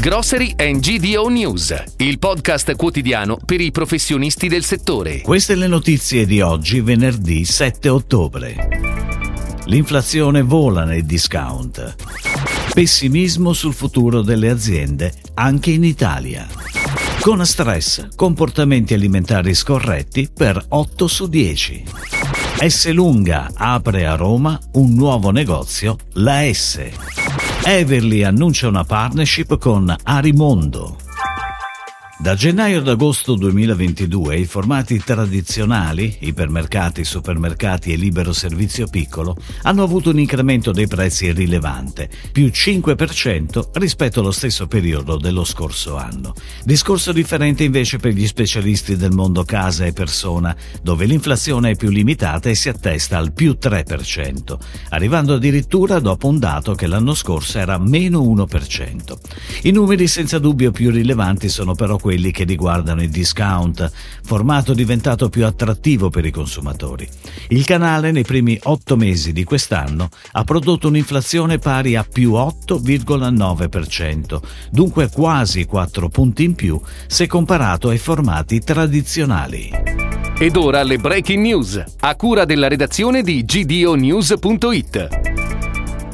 Grocery and GDO News, il podcast quotidiano per i professionisti del settore. Queste le notizie di oggi, venerdì 7 ottobre. L'inflazione vola nei discount. Pessimismo sul futuro delle aziende anche in Italia. Con stress, comportamenti alimentari scorretti per 8 su 10. S Lunga apre a Roma un nuovo negozio, la S. Everly annuncia una partnership con Arimondo. Da gennaio ad agosto 2022 i formati tradizionali, ipermercati, supermercati e libero servizio piccolo, hanno avuto un incremento dei prezzi rilevante, più 5% rispetto allo stesso periodo dello scorso anno. Discorso differente invece per gli specialisti del mondo casa e persona, dove l'inflazione è più limitata e si attesta al più 3%, arrivando addirittura dopo un dato che l'anno scorso era meno 1%. I numeri senza dubbio più rilevanti sono però quelli che riguardano il discount, formato diventato più attrattivo per i consumatori. Il canale nei primi otto mesi di quest'anno ha prodotto un'inflazione pari a più 8,9%, dunque quasi 4 punti in più se comparato ai formati tradizionali. Ed ora le breaking news, a cura della redazione di gdonews.it.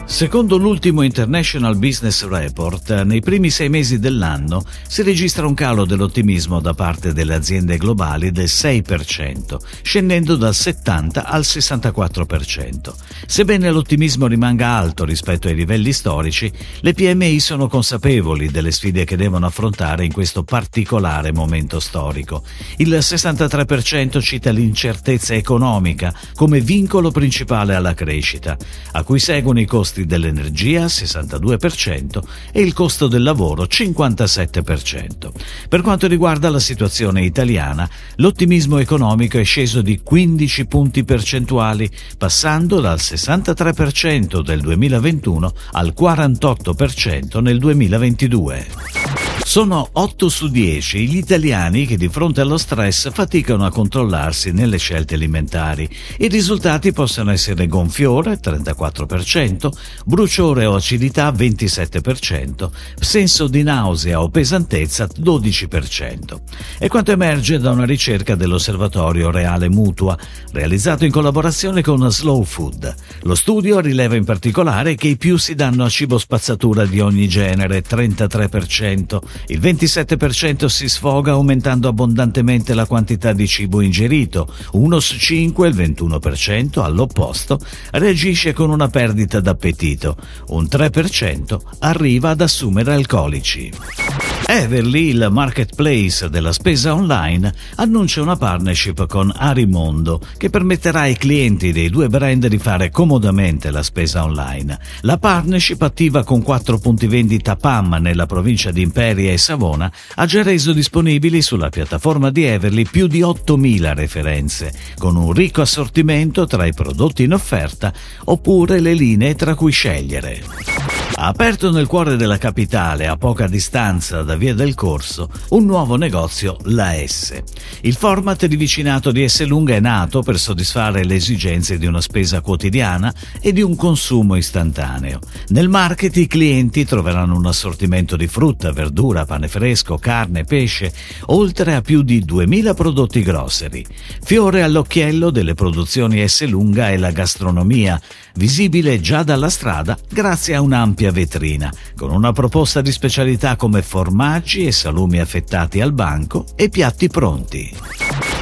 Secondo l'ultimo International Business Report, nei primi sei mesi dell'anno si registra un calo dell'ottimismo da parte delle aziende globali del 6%, scendendo dal 70 al 64%. Sebbene l'ottimismo rimanga alto rispetto ai livelli storici, le PMI sono consapevoli delle sfide che devono affrontare in questo particolare momento storico. Il 63% cita l'incertezza economica come vincolo principale alla crescita, a cui seguono i costi dell'energia 62% e il costo del lavoro 57%. Per quanto riguarda la situazione italiana, l'ottimismo economico è sceso di 15 punti percentuali, passando dal 63% del 2021 al 48% nel 2022. Sono 8 su 10 gli italiani che di fronte allo stress faticano a controllarsi nelle scelte alimentari. I risultati possono essere gonfiore 34%, bruciore o acidità 27%, senso di nausea o pesantezza 12%. È quanto emerge da una ricerca dell'Osservatorio Reale Mutua, realizzato in collaborazione con Slow Food. Lo studio rileva in particolare che i più si danno a cibo spazzatura di ogni genere 33%, il 27% si sfoga aumentando abbondantemente la quantità di cibo ingerito, 1 su 5, il 21% all'opposto, reagisce con una perdita d'appetito, un 3% arriva ad assumere alcolici. Everly, il marketplace della spesa online, annuncia una partnership con Arimondo che permetterà ai clienti dei due brand di fare comodamente la spesa online. La partnership attiva con quattro punti vendita PAM nella provincia di Imperia e Savona ha già reso disponibili sulla piattaforma di Everly più di 8.000 referenze, con un ricco assortimento tra i prodotti in offerta oppure le linee tra cui scegliere. Aperto nel cuore della capitale, a poca distanza da Via del Corso, un nuovo negozio, la S. Il format di vicinato di S Lunga è nato per soddisfare le esigenze di una spesa quotidiana e di un consumo istantaneo. Nel market i clienti troveranno un assortimento di frutta, verdura, pane fresco, carne, pesce, oltre a più di 2000 prodotti grocery. Fiore all'occhiello delle produzioni S Lunga è la gastronomia, visibile già dalla strada grazie a un'ampia vetrina, con una proposta di specialità come formaggi e salumi affettati al banco e piatti pronti.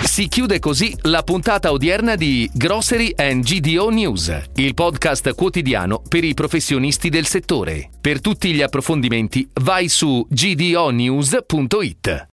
Si chiude così la puntata odierna di Grocery and GDO News, il podcast quotidiano per i professionisti del settore. Per tutti gli approfondimenti vai su gdonews.it.